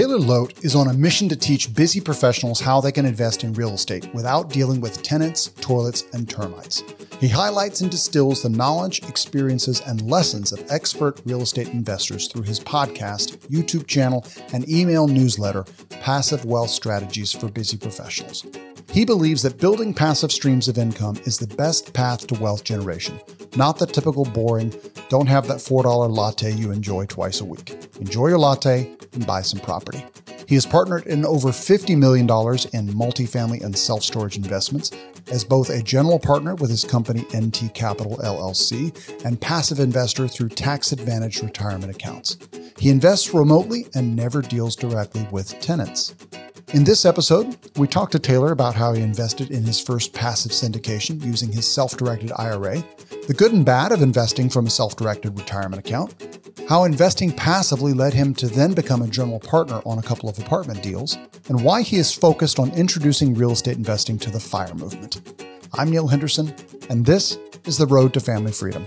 Taylor Loht is on a mission to teach busy professionals how they can invest in real estate without dealing with tenants, toilets, and termites. He highlights and distills the knowledge, experiences, and lessons of expert real estate investors through his podcast, YouTube channel, and email newsletter, Passive Wealth Strategies for Busy Professionals. He believes that building passive streams of income is the best path to wealth generation, not the typical boring, don't have that $4 latte you enjoy twice a week. Enjoy your latte and buy some property. He has partnered in over $50 million in multifamily and self storage investments as both a general partner with his company NT Capital LLC and passive investor through tax advantage retirement accounts. He invests remotely and never deals directly with tenants. In this episode, we talked to Taylor about how he invested in his first passive syndication using his self directed IRA, the good and bad of investing from a self directed retirement account, how investing passively led him to then become a general partner on a couple of apartment deals, and why he is focused on introducing real estate investing to the FIRE movement. I'm Neil Henderson, and this is The Road to Family Freedom.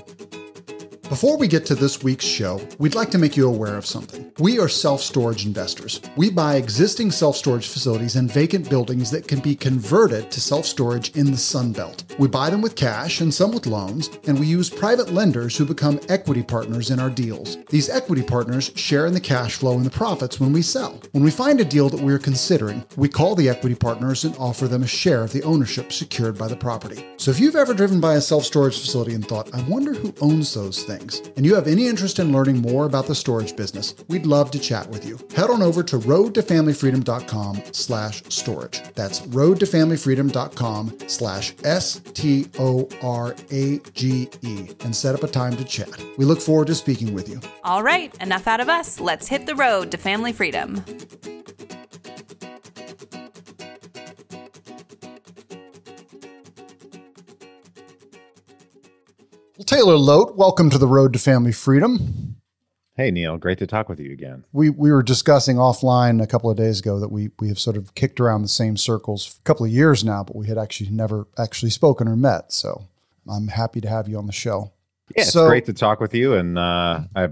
Before we get to this week's show, we'd like to make you aware of something. We are self storage investors. We buy existing self storage facilities and vacant buildings that can be converted to self storage in the Sun Belt. We buy them with cash and some with loans, and we use private lenders who become equity partners in our deals. These equity partners share in the cash flow and the profits when we sell. When we find a deal that we are considering, we call the equity partners and offer them a share of the ownership secured by the property. So if you've ever driven by a self storage facility and thought, I wonder who owns those things, things, and you have any interest in learning more about the storage business, we'd love to chat with you. Head on over to roadtofamilyfreedom.com slash storage. That's roadtofamilyfreedom.com slash S-T-O-R-A-G-E and set up a time to chat. We look forward to speaking with you. All right, enough out of us. Let's hit the road to family freedom. Taylor Loht, welcome to the Road to Family Freedom. Hey Neil, great to talk with you again. We we were discussing offline a couple of days ago that we we have sort of kicked around the same circles for a couple of years now, but we had actually never actually spoken or met. So I'm happy to have you on the show. Yeah, so, it's great to talk with you. And uh, I,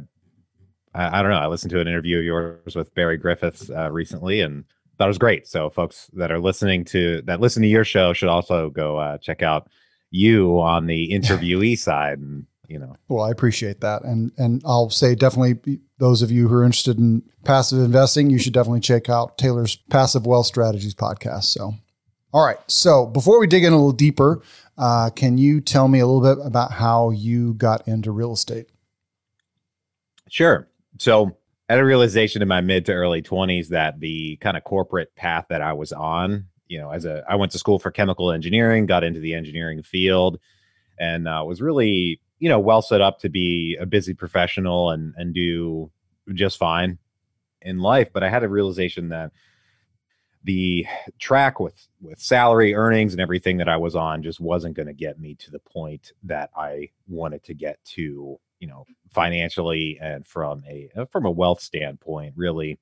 I, I don't know. I listened to an interview of yours with Barry Griffiths uh, recently, and that was great. So folks that are listening to that listen to your show should also go uh, check out you on the interviewee side and you know. Well i appreciate that. And and i'll say definitely those of you who are interested in passive investing you should definitely check out taylor's passive wealth strategies podcast. So all right. So before we dig in a little deeper uh, can you tell me a little bit about how you got into real estate? Sure. So I had a realization in my mid to early 20s that the kind of corporate path that i was on you know, as a I went to school for chemical engineering, got into the engineering field, and uh, was really you know well set up to be a busy professional and and do just fine in life. But I had a realization that the track with with salary earnings and everything that I was on just wasn't going to get me to the point that I wanted to get to you know financially and from a from a wealth standpoint really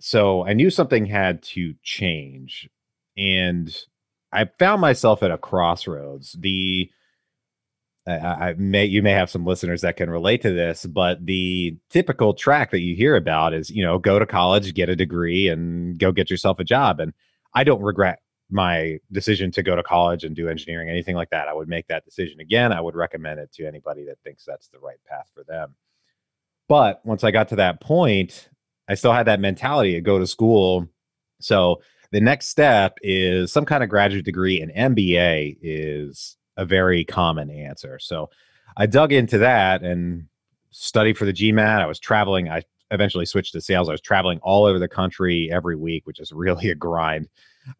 so I knew something had to change. And I found myself at a crossroads. The I, may you may have some listeners that can relate to this, but the typical track that you hear about is you know go to college, get a degree, and go get yourself a job. And I don't regret my decision to go to college and do engineering, anything like that. I would make that decision again. I would recommend it to anybody that thinks that's the right path for them. But once I got to that point, I still had that mentality to go to school. So the next step is some kind of graduate degree, and MBA is a very common answer. So I dug into that and studied for the GMAT. I was traveling. I eventually switched to sales. I was traveling all over the country every week, which is really a grind.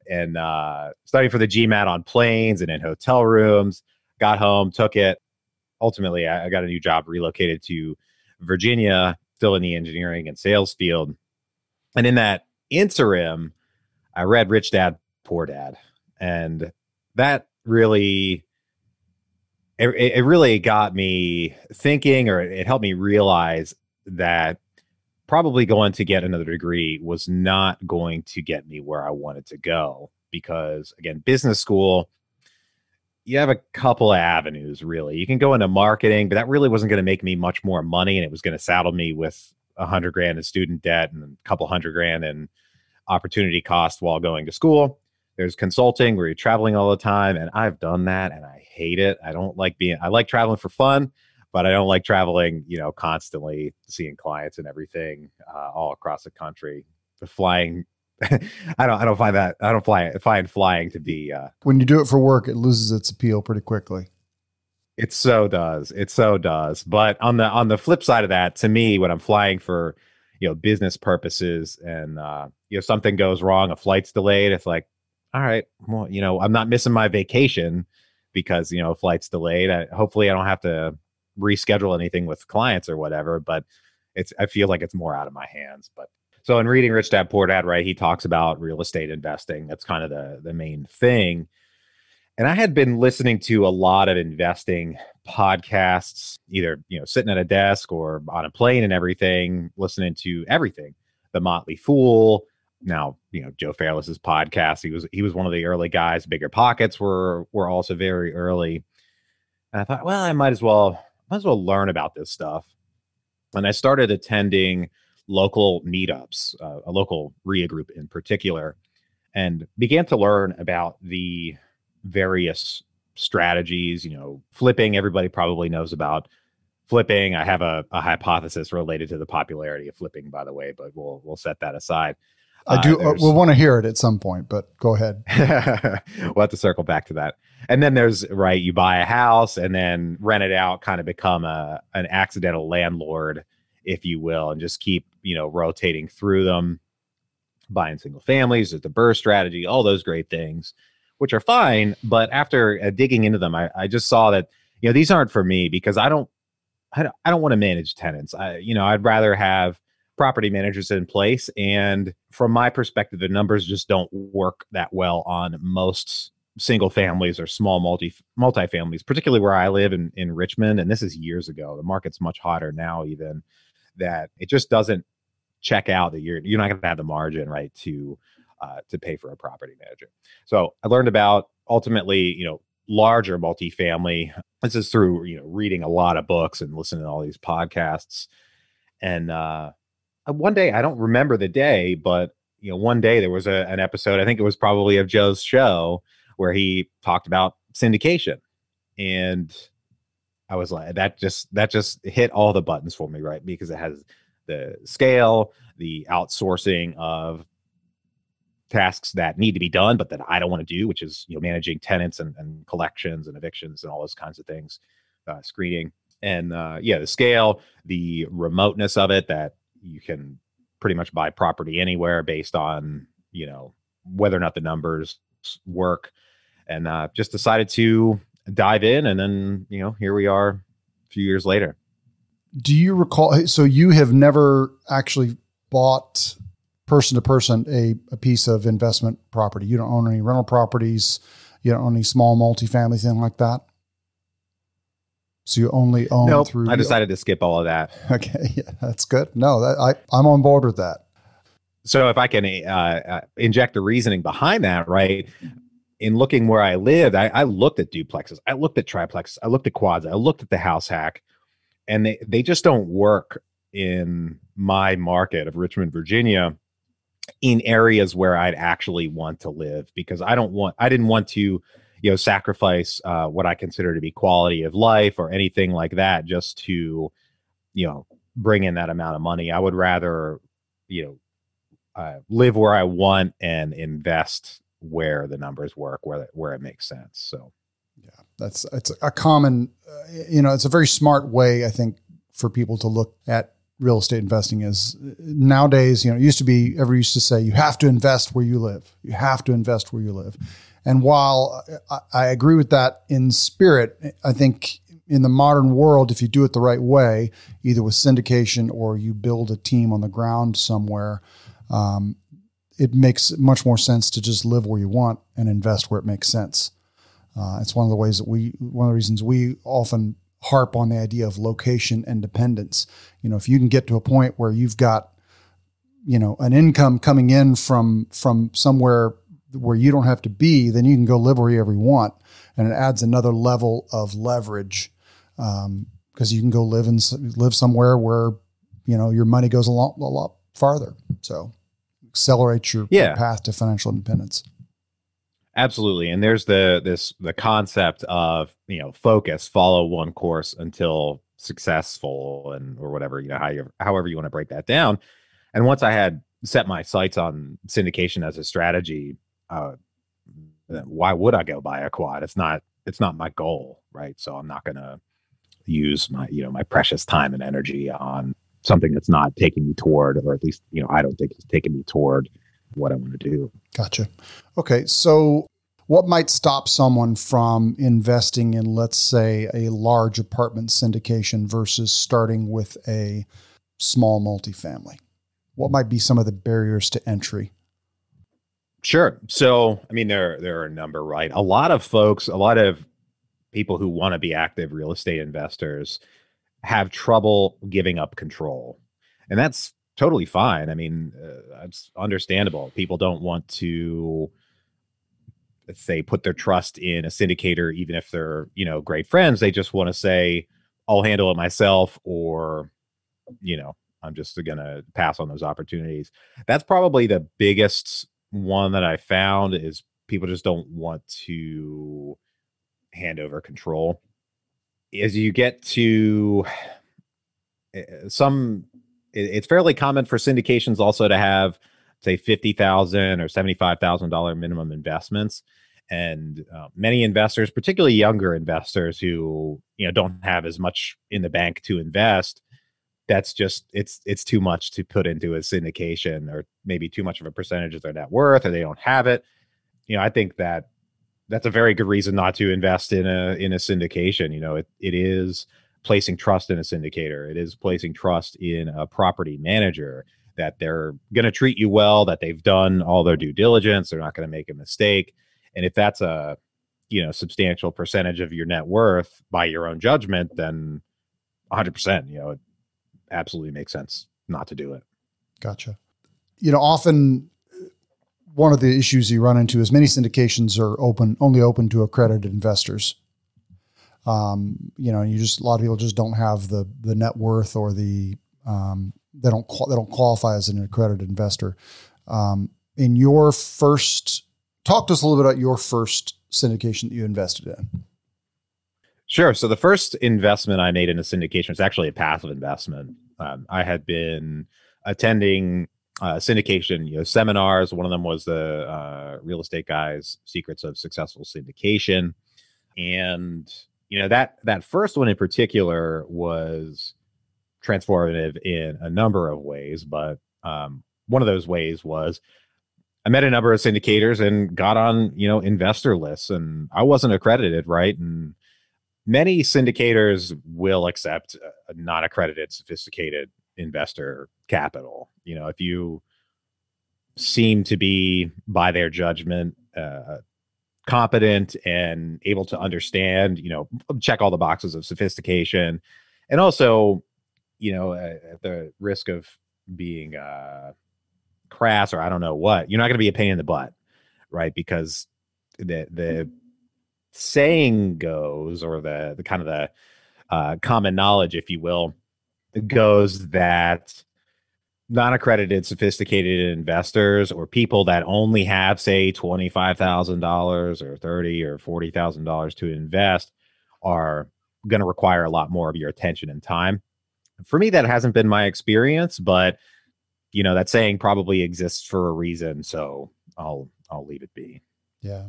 And uh, studying for the GMAT on planes and in hotel rooms. Got home, took it. Ultimately, I, I got a new job, relocated to Virginia, still in the engineering and sales field. And in that interim, I read Rich Dad Poor Dad, and that really it, it really got me thinking, or it helped me realize that probably going to get another degree was not going to get me where I wanted to go because again, business school you have a couple of avenues really. You can go into marketing, but that really wasn't going to make me much more money, and it was going to saddle me with a hundred grand in student debt and a couple hundred grand in opportunity cost while going to school. There's consulting where you're traveling all the time, and I've done that and I hate it. I don't like being. I like traveling for fun, but I don't like traveling. You know, constantly seeing clients and everything uh, all across the country. The flying I don't I don't find that I don't fly find flying to be uh when you do it for work it loses its appeal pretty quickly. It so does. It so does. But on the on the flip side of that, to me, when I'm flying for you know business purposes and uh you know something goes wrong, a flight's delayed, it's like, all right, well, you know, I'm not missing my vacation because you know flight's delayed. I, hopefully, I don't have to reschedule anything with clients or whatever. But it's I feel like it's more out of my hands. But so in reading Rich Dad Poor Dad, right, he talks about real estate investing. That's kind of the the main thing. And I had been listening to a lot of investing podcasts, either you know sitting at a desk or on a plane and everything, listening to everything. The Motley Fool, now you know Joe Fairless's podcast. He was he was one of the early guys. Bigger Pockets were were also very early. And I thought, well, I might as well might as well learn about this stuff. And I started attending local meetups, uh, a local RIA group in particular, and began to learn about the various strategies. You know, flipping, everybody probably knows about flipping. I have a, a hypothesis related to the popularity of flipping, by the way, but we'll we'll set that aside. I do. Uh, we'll want to hear it at some point, but go ahead. we'll have to circle back to that. And then there's right, you buy a house and then rent it out, kind of become a an accidental landlord if you will, and just keep, you know, rotating through them, buying single families, the BRRRR strategy, all those great things, which are fine. But after uh, digging into them, I, I just saw that, you know, these aren't for me because I don't, I don't, I don't want to manage tenants. I, you know, I'd rather have property managers in place. And from my perspective, the numbers just don't work that well on most single families or small multi multi-families, particularly where I live in, in Richmond. And this is years ago. The market's much hotter now, even that it just doesn't check out that you're you're not going to have the margin right to uh, to pay for a property manager. So I learned about ultimately, you know, larger multifamily. This is through you know reading a lot of books and listening to all these podcasts. And uh, one day, I don't remember the day, but you know, one day there was a, an episode. I think it was probably of Joe's show where he talked about syndication, and I was like, that just that just hit all the buttons for me, right? Because it has the scale, the outsourcing of tasks that need to be done, but that I don't want to do, which is you know managing tenants and, and collections and evictions and all those kinds of things, uh, screening, and uh, yeah, the scale, the remoteness of it, that you can pretty much buy property anywhere based on you know whether or not the numbers work, and uh, just decided to dive in, and then you know here we are a few years later. Do you recall? So you have never actually bought person to person a, a piece of investment property. You don't own any rental properties. You don't own any small multifamily thing like that. So you only own nope, through. I decided to skip all of that. Okay, yeah, that's good. No, that, I I'm on board with that. So if I can uh, uh, inject the reasoning behind that, right? In looking where I lived, I, I, looked at duplexes, I looked at triplexes, I looked at quads, I looked at the house hack, and they they just don't work in my market of Richmond, Virginia, in areas where I'd actually want to live because I don't want I didn't want to you know sacrifice uh, what I consider to be quality of life or anything like that just to you know bring in that amount of money. I would rather you know uh, live where I want and invest where the numbers work, where where it makes sense. So, yeah, that's it's a common, uh, you know, it's a very smart way I think for people to look at real estate investing is nowadays, you know, it used to be everyone used to say you have to invest where you live. You have to invest where you live. And while I, I agree with that in spirit, I think in the modern world, if you do it the right way, either with syndication or you build a team on the ground somewhere, um, it makes much more sense to just live where you want and invest where it makes sense. Uh, it's one of the ways that we, one of the reasons we often harp on the idea of location independence. You know, if you can get to a point where you've got, you know, an income coming in from from somewhere where you don't have to be, then you can go live wherever you want, and it adds another level of leverage because um, you can go live and live somewhere where you know your money goes a lot a lot farther. So accelerate your, Yeah. your path to financial independence. Absolutely. And there's the this the concept of, you know, focus, follow one course until successful and or whatever, you know, how you however you want to break that down. And once I had set my sights on syndication as a strategy, uh why would I go buy a quad? It's not it's not my goal, right? So I'm not gonna use my, you know, my precious time and energy on something that's not taking me toward, or at least, you know, I don't think it's taking me toward what I want to do. Gotcha. Okay, so what might stop someone from investing in, let's say, a large apartment syndication versus starting with a small multifamily? What might be some of the barriers to entry? Sure. So, I mean, there there are a number, right? A lot of folks, a lot of people who want to be active real estate investors have trouble giving up control, and that's totally fine. I mean, uh, it's understandable. People don't want to, let's say, put their trust in a syndicator, even if they're you know great friends. They just want to say, "I'll handle it myself," or you know, I'm just gonna pass on those opportunities. That's probably the biggest one that I found is people just don't want to hand over control. As you get to eh, some, it's fairly common for syndications also to have, say, fifty thousand or seventy-five thousand dollar minimum investments, and uh, many investors, particularly younger investors who you know don't have as much in the bank to invest, that's just it's it's too much to put into a syndication or maybe too much of a percentage of their net worth or they don't have it. You know i think that that's a very good reason not to invest in a in a syndication you know it, it is placing trust in a syndicator. It is placing trust in a property manager that they're going to treat you well that they've done all their due diligence they're not going to make a mistake. And if that's a you know substantial percentage of your net worth by your own judgment then 100% you know it absolutely makes sense not to do it. Gotcha. You know, often one of the issues you run into is many syndications are open, only open to accredited investors. Um, you know, you just a lot of people just don't have the the net worth or the um, they don't they don't qualify as an accredited investor. Um, in your first, talk to us a little bit about your first syndication that you invested in. Sure. So the first investment I made in a syndication was actually a passive investment. Um, I had been attending uh, syndication, you know, seminars. One of them was the uh, Real Estate Guys' Secrets of Successful Syndication, and you know that that first one in particular was transformative in a number of ways. But um, one of those ways was I met a number of syndicators and got on, you know, investor lists, and I wasn't accredited, right, and many syndicators will accept a non accredited, sophisticated investor capital. You know, if you seem to be, by their judgment, uh, competent and able to understand, you know, check all the boxes of sophistication, and also, you know, uh, at the risk of being uh, crass or I don't know what, you're not going to be a pain in the butt, right? Because the the saying goes, or the the kind of the uh, common knowledge, if you will, goes that non-accredited sophisticated investors or people that only have say $25,000 or 30 or $40,000 to invest are going to require a lot more of your attention and time. For me that hasn't been my experience, but you know that saying probably exists for a reason, so I'll I'll leave it be. Yeah.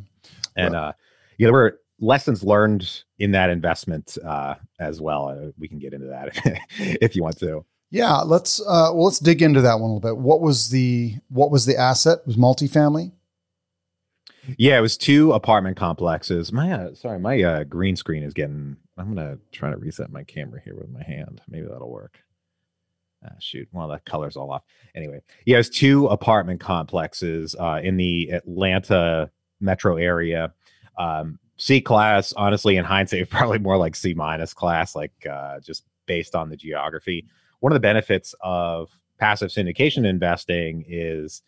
And uh you know, were lessons learned in that investment uh, as well. Uh, we can get into that if you want to. Yeah, let's uh, well let's dig into that one a little bit. What was the what was the asset? It was multifamily. Yeah, it was two apartment complexes. My uh, sorry, my uh, green screen is getting. I'm gonna try to reset my camera here with my hand. Maybe that'll work. Ah, shoot, well the color's all off. Anyway, yeah, it was two apartment complexes uh, in the Atlanta metro area. Um, C class, honestly, in hindsight, probably more like C minus class, like uh, just based on the geography. One of the benefits of passive syndication investing is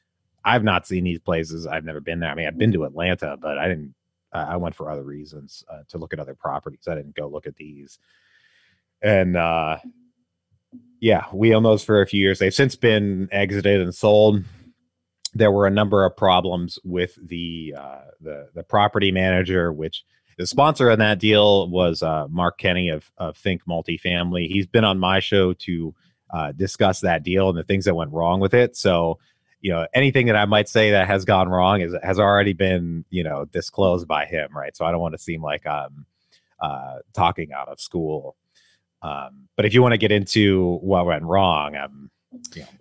I've not seen these places. I've never been there. I mean, I've been to Atlanta, but I didn't. Uh, I went for other reasons uh, to look at other properties. I didn't go look at these. And uh, Yeah, we owned those for a few years. They've since been exited and sold. There were a number of problems with the uh, the the property manager, which the sponsor on that deal was uh, Mark Kenney of, of Think Multifamily. He's been on my show to uh, discuss that deal and the things that went wrong with it. So, you know, anything that I might say that has gone wrong is has already been, you know, disclosed by him, right? So I don't want to seem like I'm uh, talking out of school. Um, but if you want to get into what went wrong, I'm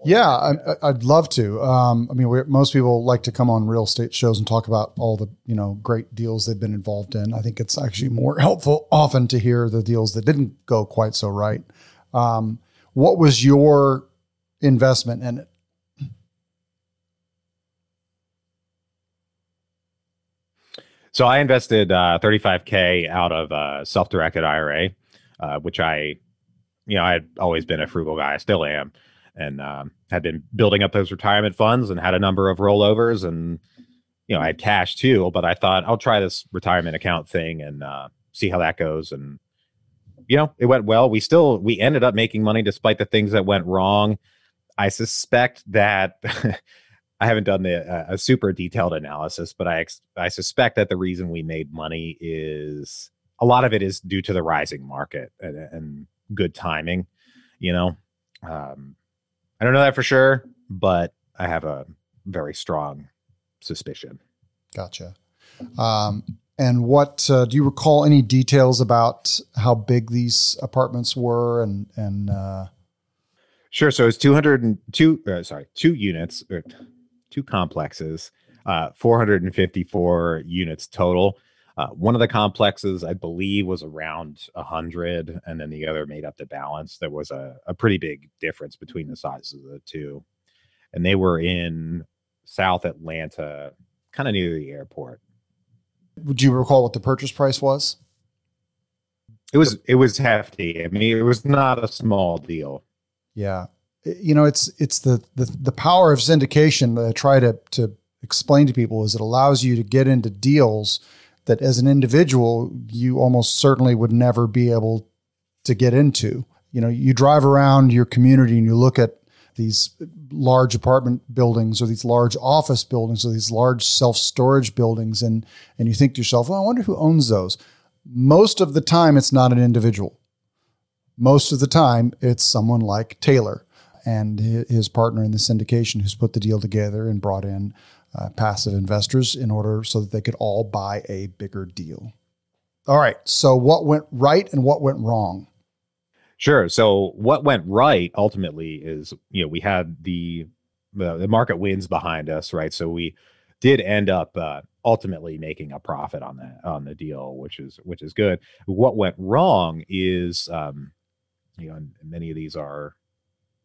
yeah, I, would love to. Um, I mean, most people like to come on real estate shows and talk about all the you know great deals they've been involved in. I think it's actually more helpful often to hear the deals that didn't go quite so right. Um, what was your investment in it? So I invested uh, 35k out of a self-directed IRA, uh, which I, you know, I had always been a frugal guy. I still am and um, had been building up those retirement funds and had a number of rollovers and you know i had cash too but i thought i'll try this retirement account thing and uh, see how that goes. And you know it went well. We still we ended up making money despite the things that went wrong. I suspect that i haven't done the, uh, a super detailed analysis but i ex- i suspect that the reason we made money is a lot of it is due to the rising market and, and good timing you know? Um, I don't know that for sure, but I have a very strong suspicion. Gotcha. Um, and what uh, do you recall any details about how big these apartments were and and uh... Sure. So it's 202, uh, sorry, two units, or two complexes, uh, 454 units total. Uh, one of the complexes, I believe, was around 100, and then the other made up the balance. There was a, a pretty big difference between the sizes of the two. And they were in South Atlanta, kind of near the airport. Would you recall what the purchase price was? It was it was hefty. I mean, it was not a small deal. Yeah, you know, it's it's the the the power of syndication that I try to to explain to people is it allows you to get into deals that as an individual, you almost certainly would never be able to get into. You know, you drive around your community and you look at these large apartment buildings or these large office buildings or these large self-storage buildings and and you think to yourself, well, I wonder who owns those. Most of the time it's not an individual. Most of the time it's someone like Taylor and his partner in the syndication who's put the deal together and brought in uh, passive investors in order so that they could all buy a bigger deal. All right. So, what went right and what went wrong? Sure. So, what went right ultimately is, you know, we had the the, market wins behind us, right? So we did end up uh, ultimately making a profit on that on the deal, which is which is good. What went wrong is, um, you know, many of these are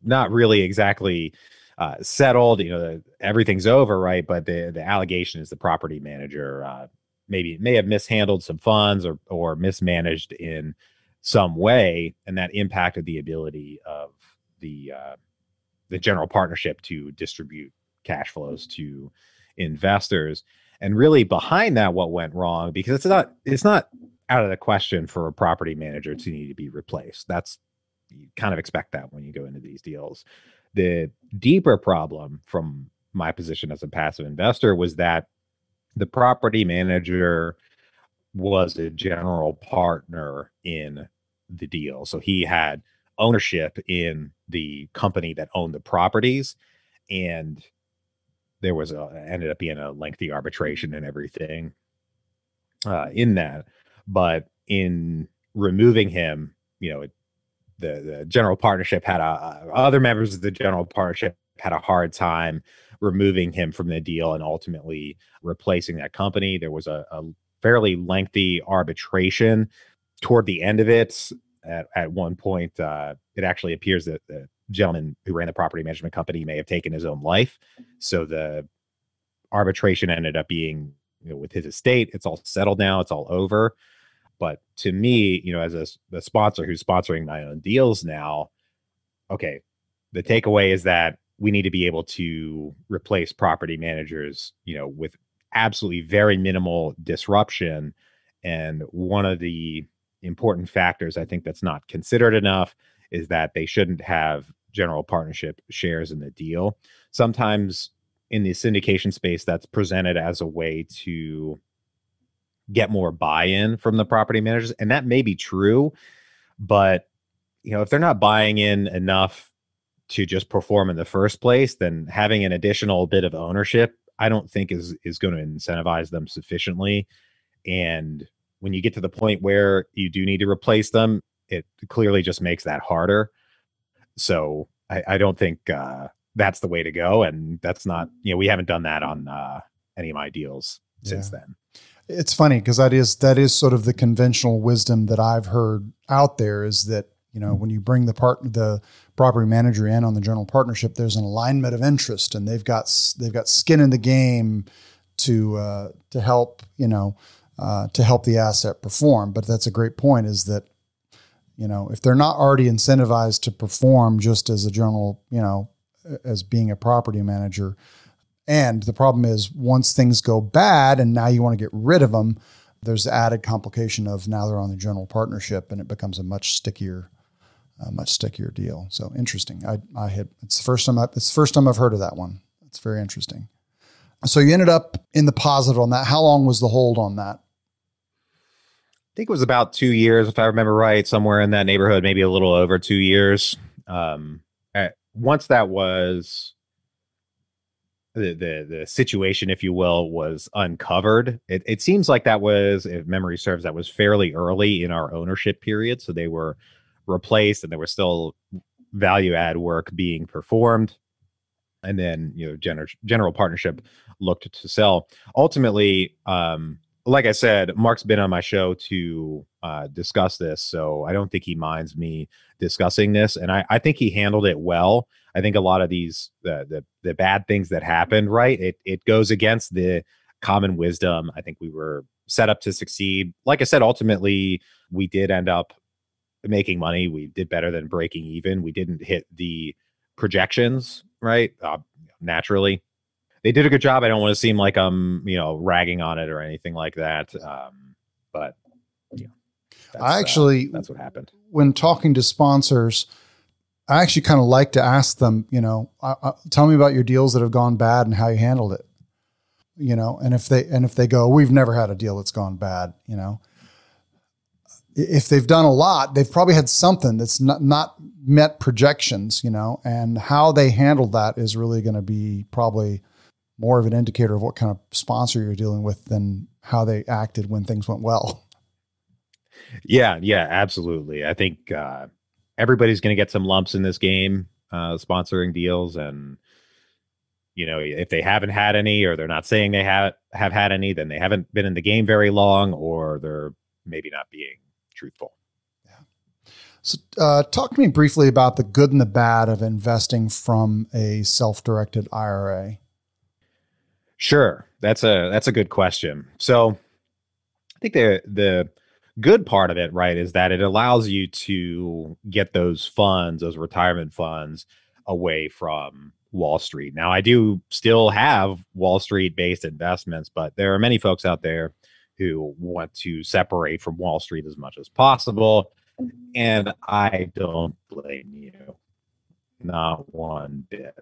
not really exactly uh, settled. You know, everything's over, right? But the the allegation is the property manager uh, maybe may have mishandled some funds or or mismanaged in some way, and that impacted the ability of the uh, the general partnership to distribute cash flows to investors. And really, behind that, what went wrong because it's not it's not out of the question for a property manager to need to be replaced. That's you kind of expect that when you go into these deals. The deeper problem from my position as a passive investor was that the property manager was a general partner in the deal. So he had ownership in the company that owned the properties and there was a ended up being a lengthy arbitration and everything uh, in that but in removing him you know it the the general partnership had a other members of the general partnership had a hard time removing him from the deal and ultimately replacing that company. There was a, a fairly lengthy arbitration toward the end of it. At, at one point, uh, it actually appears that the gentleman who ran the property management company may have taken his own life. So the arbitration ended up being you know, with his estate. It's all settled now. It's all over. But to me, you know, as a, a sponsor who's sponsoring my own deals now, okay, the takeaway is that we need to be able to replace property managers, you know, with absolutely very minimal disruption. And one of the important factors I think that's not considered enough is that they shouldn't have general partnership shares in the deal. Sometimes in the syndication space, that's presented as a way to get more buy-in from the property managers, and that may be true, but you know if they're not buying in enough to just perform in the first place, then having an additional bit of ownership, I don't think is is going to incentivize them sufficiently. And when you get to the point where you do need to replace them, it clearly just makes that harder. So I, I don't think uh, that's the way to go, and that's not you know we haven't done that on uh, any of my deals since yeah. then. It's funny because that is that is sort of the conventional wisdom that I've heard out there is that you know when you bring the part the property manager in on the general partnership, there's an alignment of interest, and they've got they've got skin in the game to uh, to help you know uh, to help the asset perform. But that's a great point. Is that you know if they're not already incentivized to perform just as a general you know as being a property manager, and the problem is once things go bad and now you want to get rid of them, there's the added complication of now they're on the general partnership and it becomes a much stickier a much stickier deal. So interesting. I, I had it's the first time I, it's the first time I've heard of that one. It's very interesting. So you ended up in the positive on that. How long was the hold on that? I think it was about two years, if I remember right, somewhere in that neighborhood, maybe a little over two years. Um, at, once that was the, the the situation, if you will, was uncovered. It, it seems like that was, if memory serves, that was fairly early in our ownership period. So they were replaced and there was still value add work being performed and then you know general general partnership looked to sell ultimately um like i said mark's been on my show to uh, discuss this so i don't think he minds me discussing this and i i think he handled it well i think a lot of these the the, bad things that happened right it it goes against the common wisdom i think we were set up to succeed like i said ultimately we did end up making money. We did better than breaking even. We didn't hit the projections, right? Uh, naturally, they did a good job. I don't want to seem like I'm, you know, ragging on it or anything like that. Um, but yeah, I uh, actually uh, that's what happened when talking to sponsors. I actually kind of like to ask them, you know, uh, tell me about your deals that have gone bad and how you handled it. You know, and if they and if they go, we've never had a deal that's gone bad. You know, if they've done a lot, they've probably had something that's not, not met projections, you know, and how they handled that is really going to be probably more of an indicator of what kind of sponsor you're dealing with than how they acted when things went well. Yeah, yeah, absolutely. I think uh, everybody's going to get some lumps in this game, uh, sponsoring deals, and you know, if they haven't had any, or they're not saying they have have had any, then they haven't been in the game very long, or they're maybe not being truthful. Yeah. So, uh, talk to me briefly about the good and the bad of investing from a self-directed IRA. Sure, that's a that's a good question. So, I think the the good part of it, right, is that it allows you to get those funds, those retirement funds, away from Wall Street. Now, I do still have Wall Street based investments, but there are many folks out there who want to separate from Wall Street as much as possible. Mm-hmm. And I don't blame you, not one bit.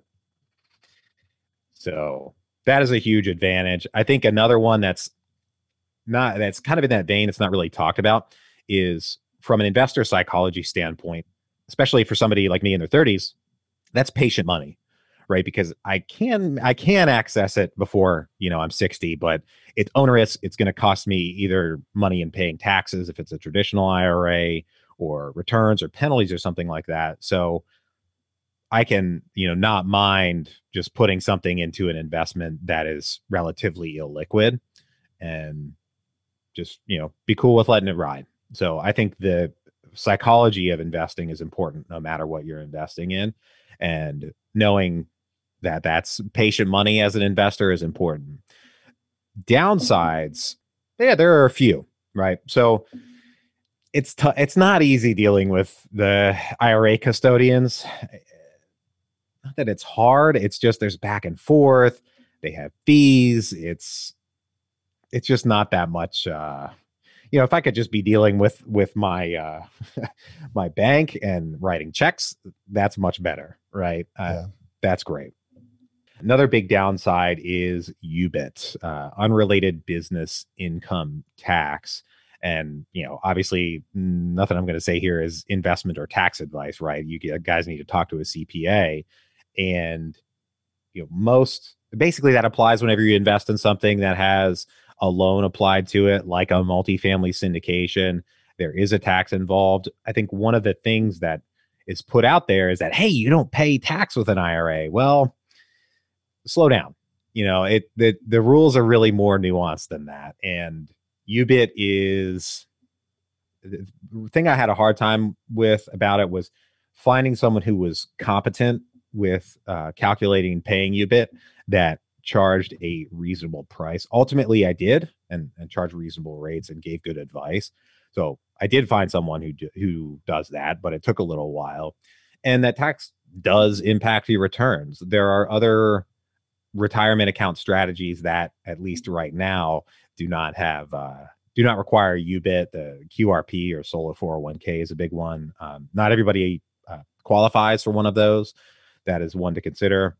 So that is a huge advantage. I think another one that's not that's kind of in that vein, it's not really talked about, is from an investor psychology standpoint, especially for somebody like me in their 30s, that's patient money right? Because I can I can access it before you know I'm 60, but it's onerous. It's going to cost me either money in paying taxes if it's a traditional IRA, or returns or penalties or something like that. So I can you know not mind just putting something into an investment that is relatively illiquid, and just you know be cool with letting it ride. So I think the psychology of investing is important no matter what you're investing in and knowing that that's patient money as an investor is important. Downsides, yeah, there are a few, right? So it's t- it's not easy dealing with the IRA custodians. Not that it's hard, it's just there's back and forth. They have fees. It's it's just not that much uh you know, if I could just be dealing with with my uh my bank and writing checks, that's much better, right? Uh, yeah. That's great. Another big downside is UBIT, uh, unrelated business income tax. And you know, obviously, nothing I'm going to say here is investment or tax advice, right? You guys need to talk to a CPA, and you know, most basically that applies whenever you invest in something that has a loan applied to it, like a multifamily syndication. There is a tax involved. I think one of the things that is put out there is that hey, you don't pay tax with an IRA. Well, slow down. You know, it the the rules are really more nuanced than that. And UBIT is the thing I had a hard time with about it was finding someone who was competent with uh, calculating paying UBIT that charged a reasonable price. Ultimately, I did and, and charged reasonable rates and gave good advice. So I did find someone who do, who does that, but it took a little while. And that tax does impact your returns. There are other retirement account strategies that, at least right now, do not have uh, do not require UBIT. The QRP or Solo 401k is a big one. Um, not everybody uh, qualifies for one of those. That is one to consider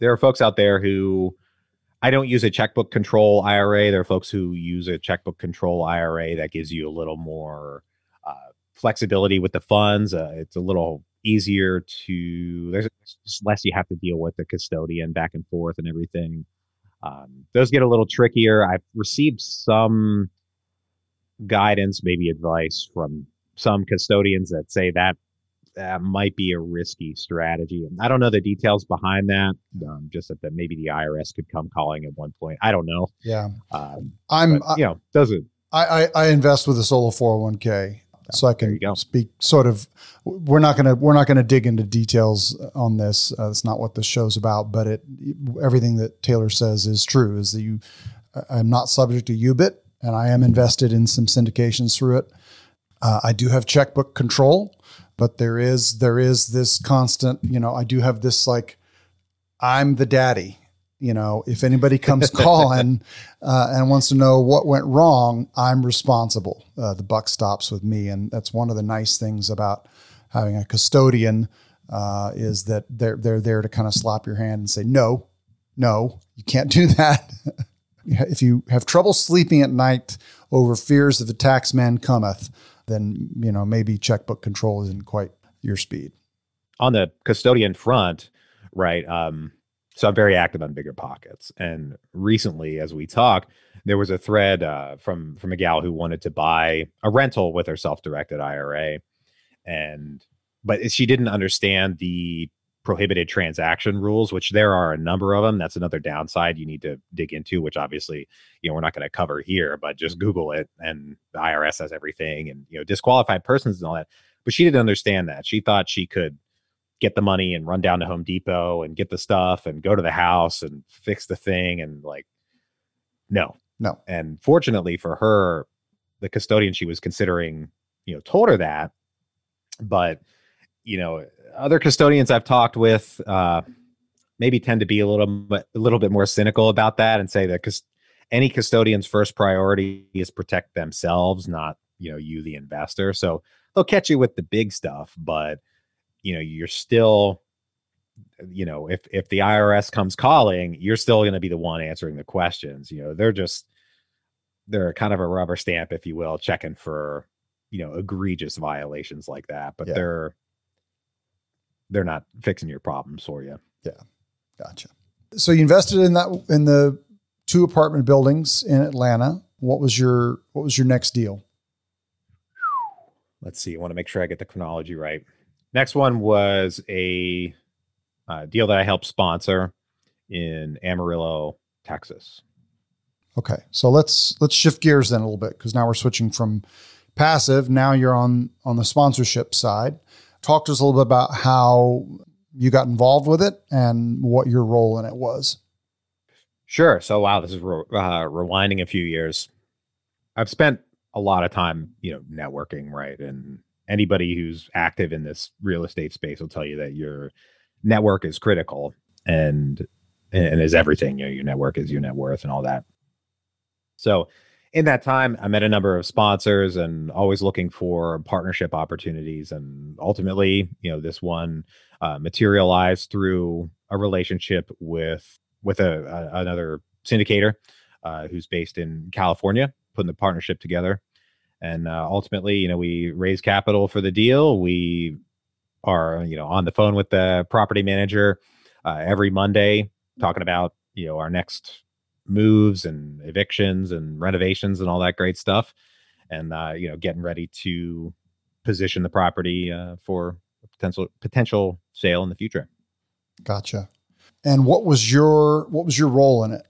there are folks out there who I don't use a checkbook control IRA. There are folks who use a checkbook control IRA that gives you a little more uh, flexibility with the funds. Uh, it's a little easier to there's less you have to deal with the custodian back and forth and everything. Um, those get a little trickier. I've received some guidance, maybe advice from some custodians that say that that might be a risky strategy. I don't know the details behind that. Um, just that, that maybe the IRS could come calling at one point. I don't know. Yeah, um, I'm. But, you know, does it? I, I, I invest with a solo 401k, so I can speak sort of. We're not gonna we're not gonna dig into details on this. Uh, that's not what the show's about. But it everything that Taylor says is true. Is that you? I'm not subject to UBIT, and I am invested in some syndications through it. Uh, I do have checkbook control but there is there is this constant you know i do have this like i'm the daddy you know if anybody comes calling uh, and wants to know what went wrong i'm responsible. Uh, the buck stops with me and that's one of the nice things about having a custodian uh, is that they're they're there to kind of slap your hand and say no no you can't do that. If you have trouble sleeping at night over fears of the tax man cometh then you know maybe checkbook control isn't quite your speed. On the custodian front, right? Um, so I'm very active on bigger pockets, and recently, as we talk, there was a thread uh, from from a gal who wanted to buy a rental with her self-directed IRA, and but she didn't understand the prohibited transaction rules, which there are a number of them. That's another downside you need to dig into, which obviously, you know, we're not going to cover here, but just Google it and the IRS has everything and, you know, disqualified persons and all that. But she didn't understand that. She thought she could get the money and run down to Home Depot and get the stuff and go to the house and fix the thing. And like, no, no. And fortunately for her, the custodian she was considering, you know, told her that. But, you know, other custodians I've talked with uh, maybe tend to be a little bit a little bit more cynical about that and say that because any custodian's first priority is protect themselves, not you know you the investor. So they'll catch you with the big stuff, but you know you're still you know if if the IRS comes calling, you're still going to be the one answering the questions. You know they're just they're kind of a rubber stamp, if you will, checking for you know egregious violations like that, but yeah. they're they're not fixing your problems for you. Yeah. Gotcha. So you invested in that in the two apartment buildings in Atlanta. What was your what was your next deal? Let's see. I want to make sure I get the chronology right. Next one was a uh, deal that I helped sponsor in Amarillo, Texas. Okay, so let's let's shift gears then a little bit because now we're switching from passive. Now you're on on the sponsorship side talk to us a little bit about how you got involved with it and what your role in it was. Sure. So, wow, this is re- uh, rewinding a few years. I've spent a lot of time, you know, networking, right? And anybody who's active in this real estate space will tell you that your network is critical and and is everything. You know, your network is your net worth and all that. So, in that time, I met a number of sponsors and always looking for partnership opportunities. And ultimately, you know, this one uh, materialized through a relationship with with a, a another syndicator uh, who's based in California, putting the partnership together. And uh, ultimately, you know, we raise capital for the deal. We are, you know, on the phone with the property manager uh, every Monday, talking about, you know, our next moves and evictions and renovations and all that great stuff, and uh, you know, getting ready to position the property uh, for potential potential sale in the future. Gotcha. And what was your what was your role in it?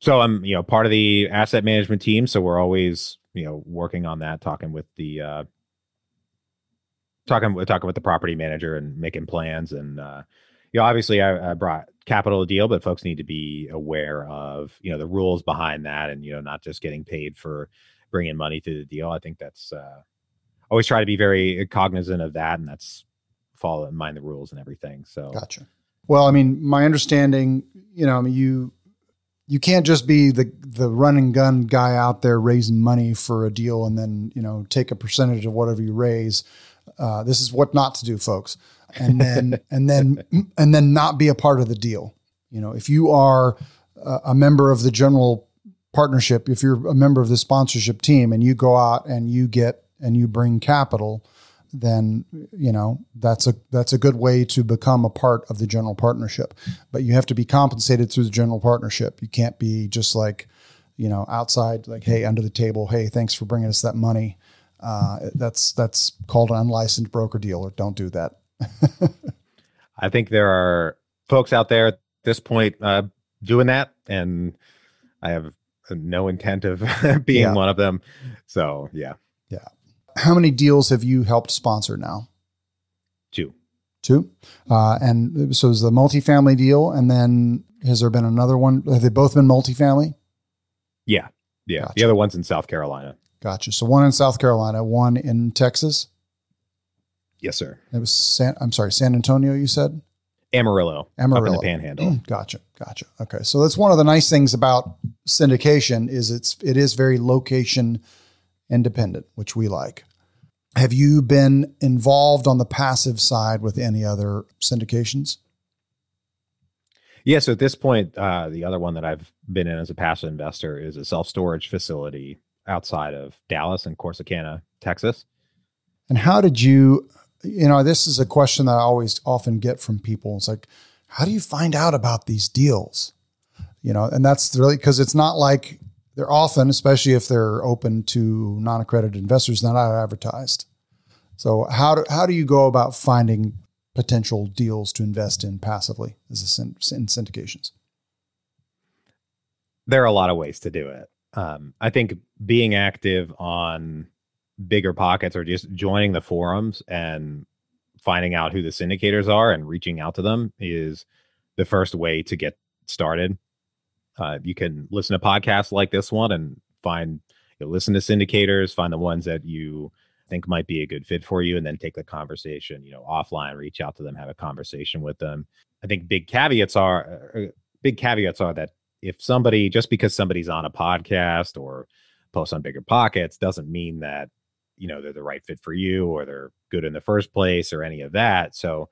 So I'm, you know, part of the asset management team. So we're always, you know, working on that, talking with the uh talking talking with the property manager and making plans. And uh you know, obviously I, I brought capital deal, but folks need to be aware of, you know, the rules behind that and, you know, not just getting paid for bringing money to the deal. I think that's uh always try to be very cognizant of that and that's follow and mind the rules and everything. So gotcha. Well, I mean, my understanding, you know, I mean, you you can't just be the the run and gun guy out there raising money for a deal and then you know take a percentage of whatever you raise. Uh, this is what not to do, folks, and then and then and then not be a part of the deal. You know, if you are a, a member of the general partnership, if you're a member of the sponsorship team, and you go out and you get and you bring capital, then you know that's a that's a good way to become a part of the general partnership. But you have to be compensated through the general partnership. You can't be just like you know outside like hey under the table hey thanks for bringing us that money. Uh, that's that's called an unlicensed broker dealer don't do that i think there are folks out there at this point uh, doing that and i have no intent of being yeah. one of them so yeah yeah how many deals have you helped sponsor now? Two. Two. Uh, and so is the multifamily deal, and then has there been another one? Have they both been multifamily? Yeah. Yeah. Gotcha. The other one's in South Carolina. Gotcha. So one in South Carolina, one in Texas. Yes, sir. It was San. I'm sorry, San Antonio. You said Amarillo. Amarillo, up in the Panhandle. gotcha. Gotcha. Okay. So that's one of the nice things about syndication is it's it is very location independent, which we like. Have you been involved on the passive side with any other syndications? Yeah, so at this point, uh, the other one that I've been in as a passive investor is a self storage facility outside of Dallas and Corsicana, Texas. And how did you, you know, this is a question that I always often get from people. It's like, how do you find out about these deals? You know, and that's really because it's not like they're often, especially if they're open to non-accredited investors, not advertised. So how do how do you go about finding potential deals to invest in passively as a in syndications? There are a lot of ways to do it. Um, I think being active on bigger pockets are just joining the forums and finding out who the syndicators are and reaching out to them is the first way to get started. Uh, you can listen to podcasts like this one and find, you know, listen to syndicators, find the ones that you think might be a good fit for you, and then take the conversation, you know, offline, reach out to them, have a conversation with them. I think big caveats are uh, uh big caveats are that if somebody just because somebody's on a podcast or posts on bigger pockets doesn't mean that you know they're the right fit for you or they're good in the first place or any of that so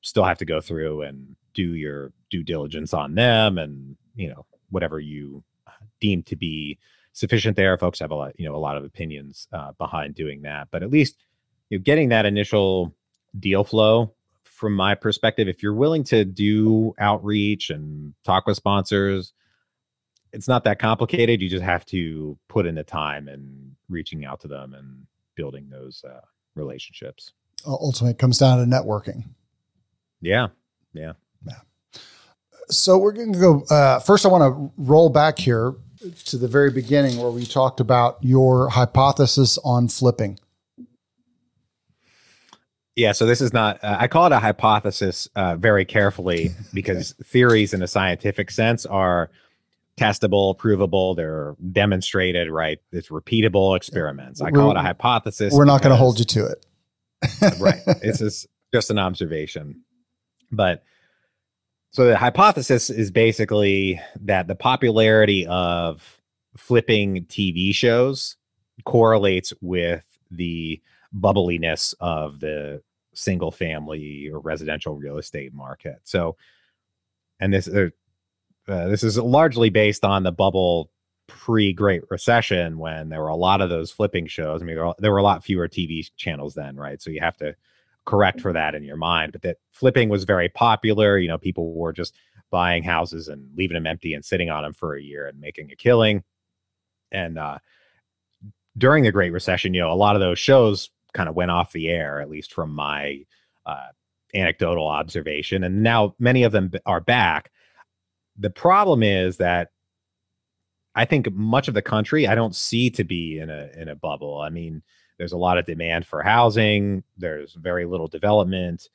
still have to go through and do your due diligence on them and you know whatever you uh, deem to be sufficient there. Folks have a lot, you know, a lot of opinions uh, behind doing that, but at least you know, getting that initial deal flow from my perspective, if you're willing to do outreach and talk with sponsors, it's not that complicated. You just have to put in the time and reaching out to them and building those uh, relationships. Ultimately, it comes down to networking. Yeah. Yeah. Yeah so we're going to go. Uh, first, I want to roll back here to the very beginning where we talked about your hypothesis on flipping. Yeah, so this is not, uh, I call it a hypothesis uh, very carefully because theories in a scientific sense are testable, provable, they're demonstrated, right? It's repeatable experiments. I call we're, it a hypothesis. We're not going to hold you to it. right. This is just an observation. But so the hypothesis is basically that the popularity of flipping TV shows correlates with the bubbliness of the single family or residential real estate market. So, and this uh, uh, this is largely based on the bubble pre Great Recession when there were a lot of those flipping shows. I mean, there were, there were a lot fewer TV channels then, right? So you have to correct for that in your mind. But that flipping was very popular. You know, people were just buying houses and leaving them empty and sitting on them for a year and making a killing. And uh, during the Great Recession, you know, a lot of those shows kind of went off the air, at least from my uh, anecdotal observation. And now many of them are back. The problem is that I think much of the country I don't see to be in a in a bubble. I mean, there's a lot of demand for housing. There's very little development.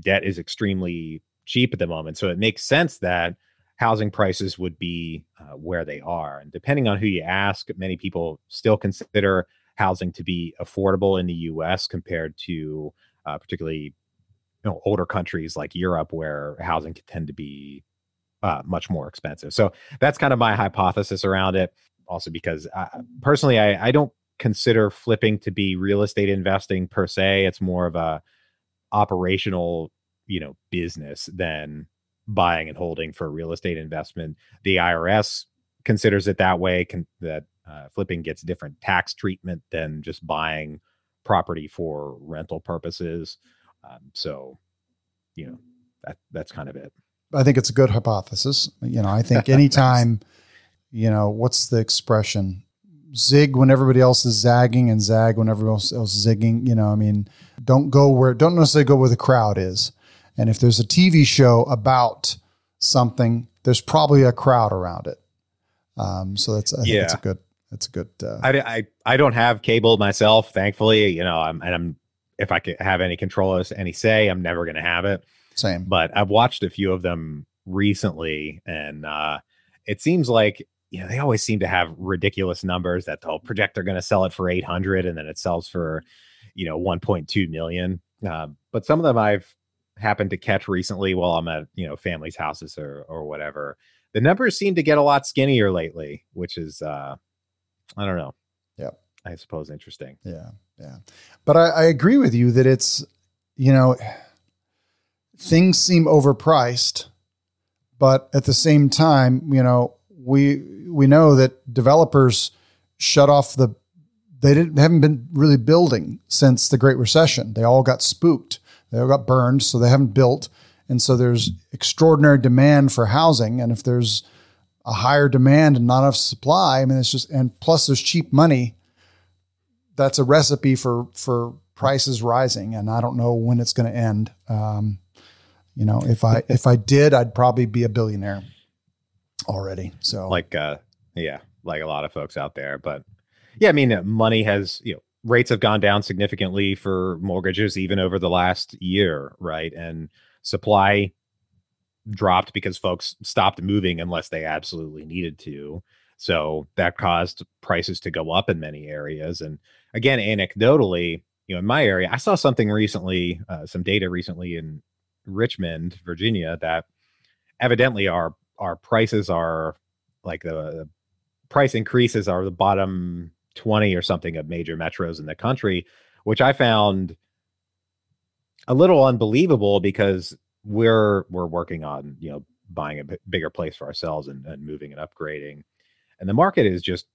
Debt is extremely cheap at the moment, so it makes sense that housing prices would be uh, where they are. And depending on who you ask, many people still consider housing to be affordable in the U.S. compared to uh, particularly you know older countries like Europe, where housing can tend to be uh, much more expensive. So that's kind of my hypothesis around it. Also, because I, personally, I, I don't consider flipping to be real estate investing per se. It's more of a operational, you know, business than buying and holding for real estate investment. The IRS considers it that way. Can, that uh, flipping gets different tax treatment than just buying property for rental purposes. Um, so, you know, that that's kind of it. I think it's a good hypothesis. You know, I think anytime, you know, what's the expression? Zig when everybody else is zagging and zag when everyone else is zigging. You know, I mean, don't go where, don't necessarily go where the crowd is. And if there's a TV show about something, there's probably a crowd around it. Um, so that's, I think yeah. it's a good, that's a good. Uh, I, I, I don't have cable myself, thankfully, you know, I'm, and I'm, if I could have any control as any say, I'm never going to have it. Same. But I've watched a few of them recently, and uh, it seems like you know they always seem to have ridiculous numbers that they'll project they're going to sell it for 800 and then it sells for you know 1.2 million. Uh, but some of them i've happened to catch recently while i'm at you know families houses or or whatever. The numbers seem to get a lot skinnier lately which is uh i don't know. Yeah. I suppose interesting. Yeah yeah. But I, I agree with you that it's you know things seem overpriced, but at the same time, you know, we we know that developers shut off the they didn't haven't been really building since the Great Recession. They all got spooked. They all got burned, so they haven't built. And so there's extraordinary demand for housing. And if there's a higher demand and not enough supply, I mean, it's just and plus there's cheap money. That's a recipe for for prices rising, and I don't know when it's going to end. Um, you know, if I if I did, I'd probably be a billionaire already. So like uh yeah, like a lot of folks out there, but yeah, I mean, money has, you know, rates have gone down significantly for mortgages even over the last year, right? And supply dropped because folks stopped moving unless they absolutely needed to. So that caused prices to go up in many areas. And again, anecdotally, you know, in my area, I saw something recently, uh, some data recently in Richmond, Virginia, that evidently our our prices are like the, the price increases are the bottom 20 or something of major metros in the country, which I found a little unbelievable because we're we're working on you know buying a b- bigger place for ourselves and, and moving and upgrading. And the market is just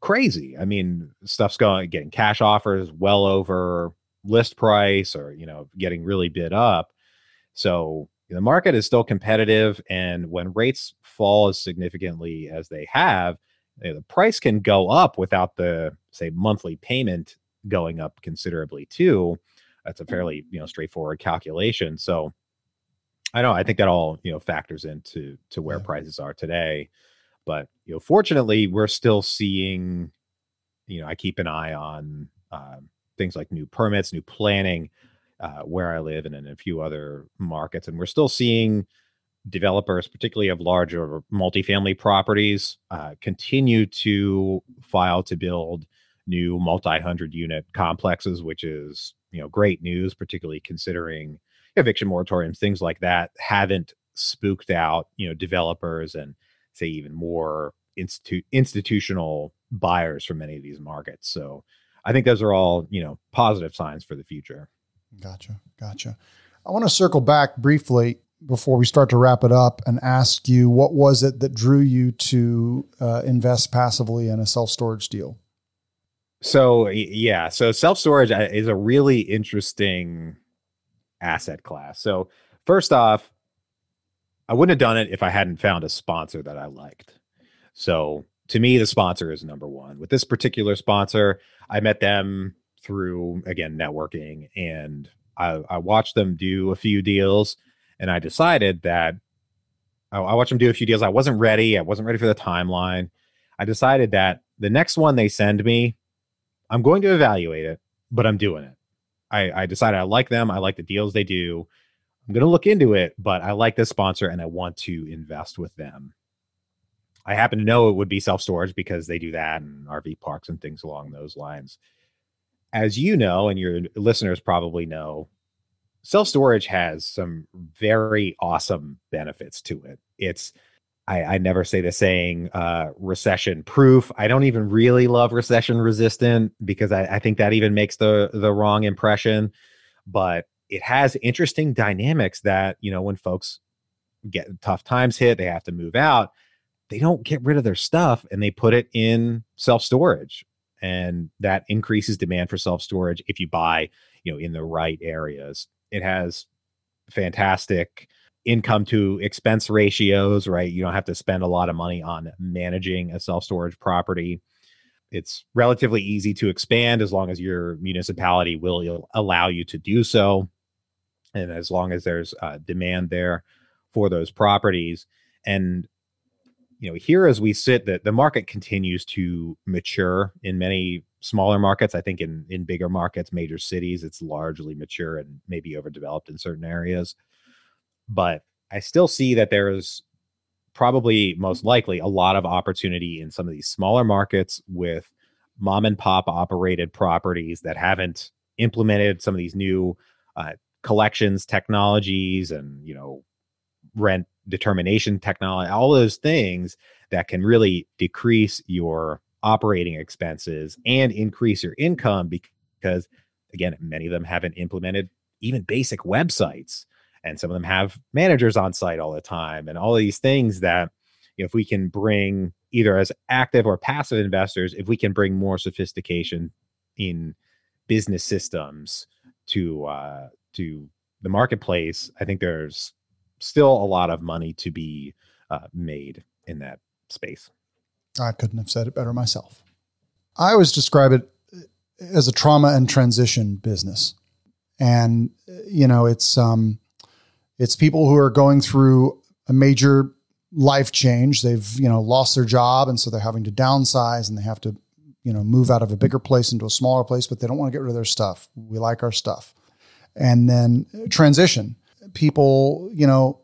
crazy. I mean stuff's going getting cash offers well over list price or you know getting really bid up so the market is still competitive. And when rates fall as significantly as they have, you know, the price can go up without the, say, monthly payment going up considerably too. That's a fairly, you know, straightforward calculation. So I know I think that all, you know, factors into to where yeah. prices are today. But, you know, fortunately, we're still seeing, you know, I keep an eye on uh, things like new permits, new planning uh, where I live and in a few other markets. And we're still seeing developers, particularly of larger multifamily properties, uh, continue to file to build new multi-hundred unit complexes, which is you know great news, particularly considering eviction moratoriums, things like that haven't spooked out you know developers and say even more institute institutional buyers for many of these markets. So I think those are all, you know, positive signs for the future. Gotcha. Gotcha. I want to circle back briefly before we start to wrap it up and ask you what was it that drew you to uh, invest passively in a self storage deal? So, yeah, so self storage uh, is a really interesting asset class. So, first off, I wouldn't have done it if I hadn't found a sponsor that I liked. So, to me, the sponsor is number one. With this particular sponsor, I met them through again networking, and I, I watched them do a few deals, and I decided that I, I watched them do a few deals. I wasn't ready. I wasn't ready for the timeline. I decided that the next one they send me, I'm going to evaluate it, but I'm doing it. I, I decided I like them. I like the deals they do. I'm going to look into it, but I like this sponsor and I want to invest with them. I happen to know it would be self storage because they do that and RV parks and things along those lines. As you know, and your listeners probably know, self storage has some very awesome benefits to it. It's I, I never say the saying uh, recession proof. I don't even really love recession resistant because I, I think that even makes the the wrong impression. But it has interesting dynamics that you know when folks get tough times hit, they have to move out they don't get rid of their stuff and they put it in self storage and that increases demand for self storage if you buy you know in the right areas. It has fantastic income to expense ratios right? You don't have to spend a lot of money on managing a self storage property. It's relatively easy to expand as long as your municipality will allow you to do so. And as long as there's uh, demand there for those properties. And you know here as we sit that the market continues to mature in many smaller markets. I think in in bigger markets major cities it's largely mature and maybe overdeveloped in certain areas. But i still see that there is probably most likely a lot of opportunity in some of these smaller markets with mom and pop operated properties that haven't implemented some of these new uh, collections technologies and you know rent determination technology, all those things that can really decrease your operating expenses and increase your income because again many of them haven't implemented even basic websites and some of them have managers on site all the time and all these things that if we can bring either as active or passive investors if we can bring more sophistication in business systems to uh to the marketplace i think there's still a lot of money to be uh, made in that space. I couldn't have said it better myself. I always describe it uh, as a trauma and transition business, and uh, you know it's um, it's people who are going through a major life change. They've you know lost their job, and so they're having to downsize, and they have to you know move out of a bigger place into a smaller place, but they don't want to get rid of their stuff. We like our stuff, and then uh, transition people, you know,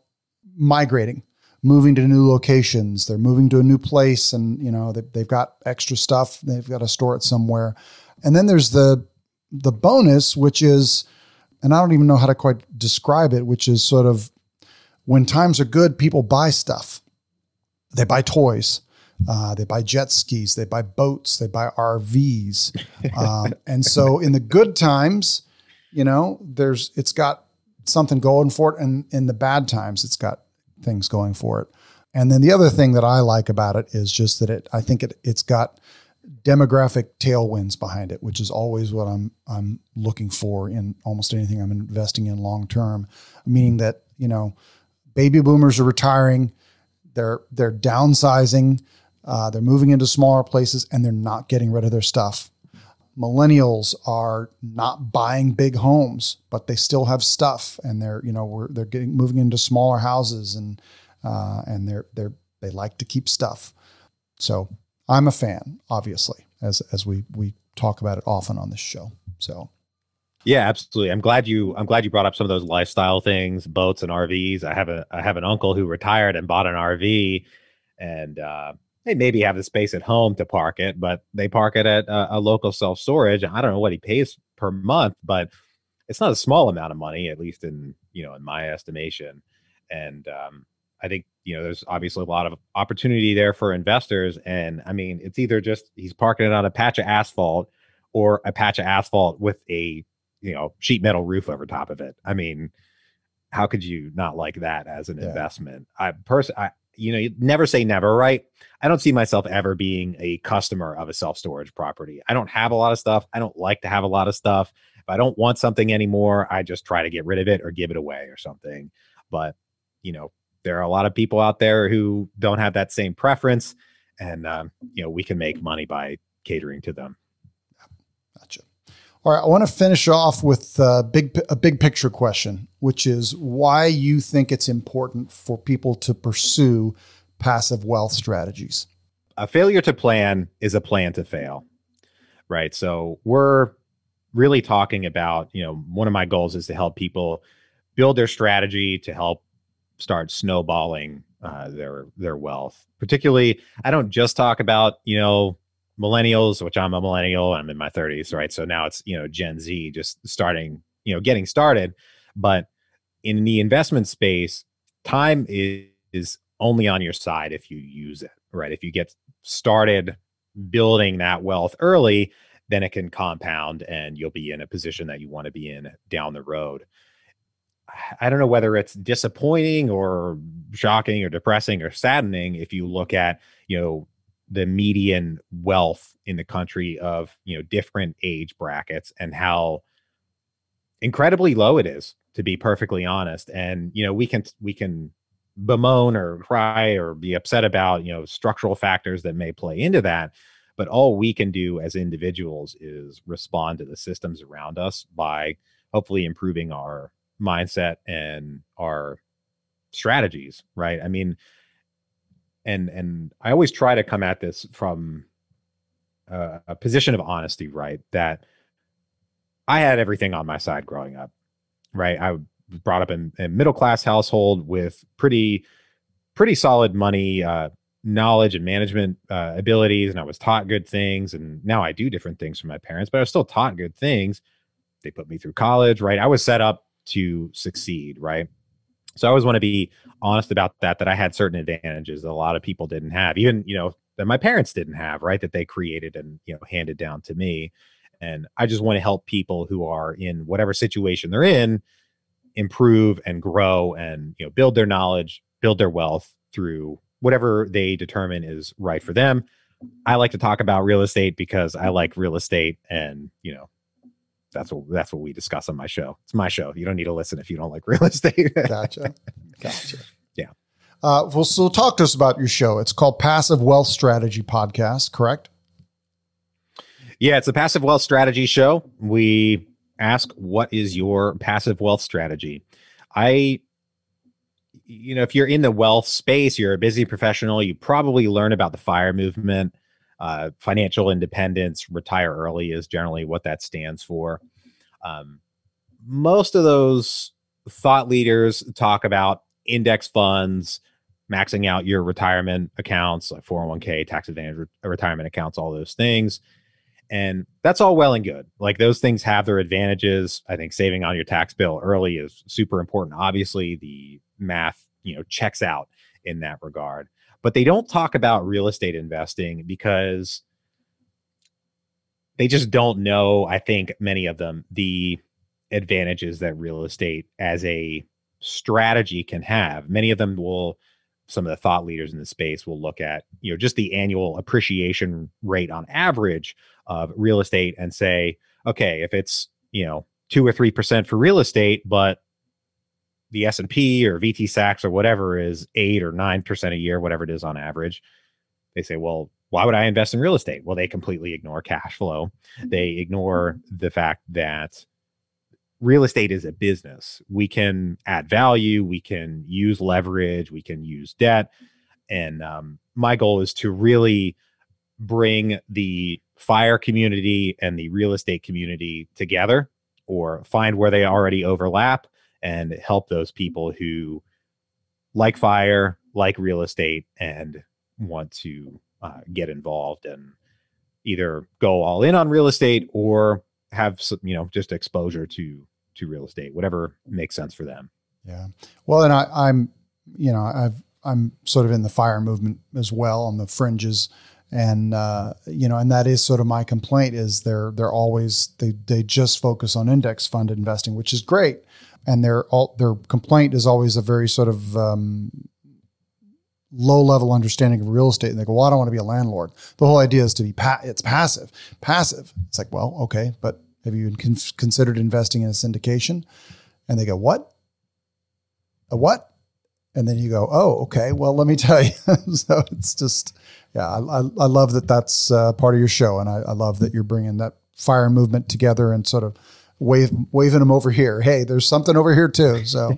migrating, moving to new locations. They're moving to a new place and, you know, they, they've got extra stuff. They've got to store it somewhere. And then there's the, the bonus, which is, and I don't even know how to quite describe it, which is sort of when times are good, people buy stuff. They buy toys. Uh, they buy jet skis. They buy boats. They buy RVs. Um, and so in the good times, you know, there's it's got something going for it. And in the bad times, it's got things going for it. And then the other thing that I like about it is just that it, I think it, it's got demographic tailwinds behind it, which is always what I'm, I'm looking for in almost anything I'm investing in long term. Meaning that, you know, baby boomers are retiring, they're, they're downsizing, uh, they're moving into smaller places and they're not getting rid of their stuff millennials are not buying big homes, but they still have stuff, and they're you know they're getting moving into smaller houses, and uh, and they're they're they like to keep stuff. So I'm a fan, obviously, as as we we talk about it often on this show. So. Yeah, absolutely. I'm glad you I'm glad you brought up some of those lifestyle things, boats and RVs. I have a I have an uncle who retired and bought an RV and uh they maybe have the space at home to park it, but they park it at a, a local self storage. I don't know what he pays per month, but it's not a small amount of money, at least in you know in my estimation. And um, I think you know there's obviously a lot of opportunity there for investors, and I mean it's either just he's parking it on a patch of asphalt or a patch of asphalt with a you know sheet metal roof over top of it. I mean, how could you not like that as an yeah. investment? I person, I you know, you never say never, right? I don't see myself ever being a customer of a self storage property. I don't have a lot of stuff. I don't like to have a lot of stuff. If I don't want something anymore, I just try to get rid of it or give it away or something. But you know, there are a lot of people out there who don't have that same preference, and um, you know, we can make money by catering to them. All right, I want to finish off with a big a big picture question, which is why you think it's important for people to pursue passive wealth strategies. A failure to plan is a plan to fail. Right? So, we're really talking about, you know, one of my goals is to help people build their strategy to help start snowballing uh, their their wealth. Particularly, I don't just talk about, you know, millennials, which I'm a millennial, I'm in my 30s, right? So now it's, you know, Gen Z just starting, you know, getting started. But in the investment space, time is, is only on your side if you use it, right? If you get started building that wealth early, then it can compound and you'll be in a position that you want to be in down the road. I don't know whether it's disappointing or shocking or depressing or saddening if you look at, you know, the median wealth in the country of you know different age brackets and how incredibly low it is to be perfectly honest. And you know we can we can bemoan or cry or be upset about you know structural factors that may play into that but all we can do as individuals is respond to the systems around us by hopefully improving our mindset and our strategies right? I mean and and I always try to come at this from a, a position of honesty, right? That I had everything on my side growing up, right? I was brought up in a middle class household with pretty pretty solid money uh, knowledge and management uh, abilities, and I was taught good things. And now I do different things from my parents, but I was still taught good things. They put me through college, right? I was set up to succeed, right? So I always want to be honest about that, that I had certain advantages that a lot of people didn't have, even, you know, that my parents didn't have, right? That they created and, you know, handed down to me. And I just want to help people who are in whatever situation they're in improve and grow and, you know, build their knowledge, build their wealth through whatever they determine is right for them. I like to talk about real estate because I like real estate and, you know, that's what that's what we discuss on my show. It's my show. You don't need to listen if you don't like real estate. gotcha. Gotcha. Yeah. Uh, well, so talk to us about your show. It's called Passive Wealth Strategy Podcast, correct? Yeah, it's a passive wealth strategy show. We ask, what is your passive wealth strategy? I, you know, if you're in the wealth space, you're a busy professional, you probably learn about the fire movement uh, financial independence, retire early is generally what that stands for. Um, most of those thought leaders talk about index funds, maxing out your retirement accounts, like 401k, tax advantage re- retirement accounts, all those things. And that's all well and good. Like those things have their advantages. I think saving on your tax bill early is super important. Obviously, the math, you know, checks out in that regard but they don't talk about real estate investing because they just don't know i think many of them the advantages that real estate as a strategy can have. Many of them will some of the thought leaders in the space will look at you know just the annual appreciation rate on average of real estate and say okay if it's you know 2 or 3% for real estate but the S&P or VTSAX or whatever is 8 or 9% a year whatever it is on average. They say well why would I invest in real estate? Well they completely ignore cash flow. They ignore the fact that real estate is a business. We can add value we can use leverage we can use debt. And um, my goal is to really bring the fire community and the real estate community together or find where they already overlap and help those people who like fire, like real estate, and want to uh, get involved and either go all in on real estate or have some, you know just exposure to to real estate, whatever makes sense for them. Yeah. Well, and I, I'm you know I've I'm sort of in the fire movement as well on the fringes, and uh, you know, and that is sort of my complaint is they're they're always they they just focus on index fund investing, which is great, and their all their complaint is always a very sort of um, low level understanding of real estate and they go, well, I don't want to be a landlord. The whole idea is to be, pa- it's passive, passive. It's like, well, okay, but have you con- considered investing in a syndication? And they go, what? A what? And then you go, oh, okay, well, let me tell you. so it's just, yeah, I, I, I love that that's uh, part of your show. And I, I love that you're bringing that fire movement together and sort of wave, waving them over here. Hey, there's something over here too. So,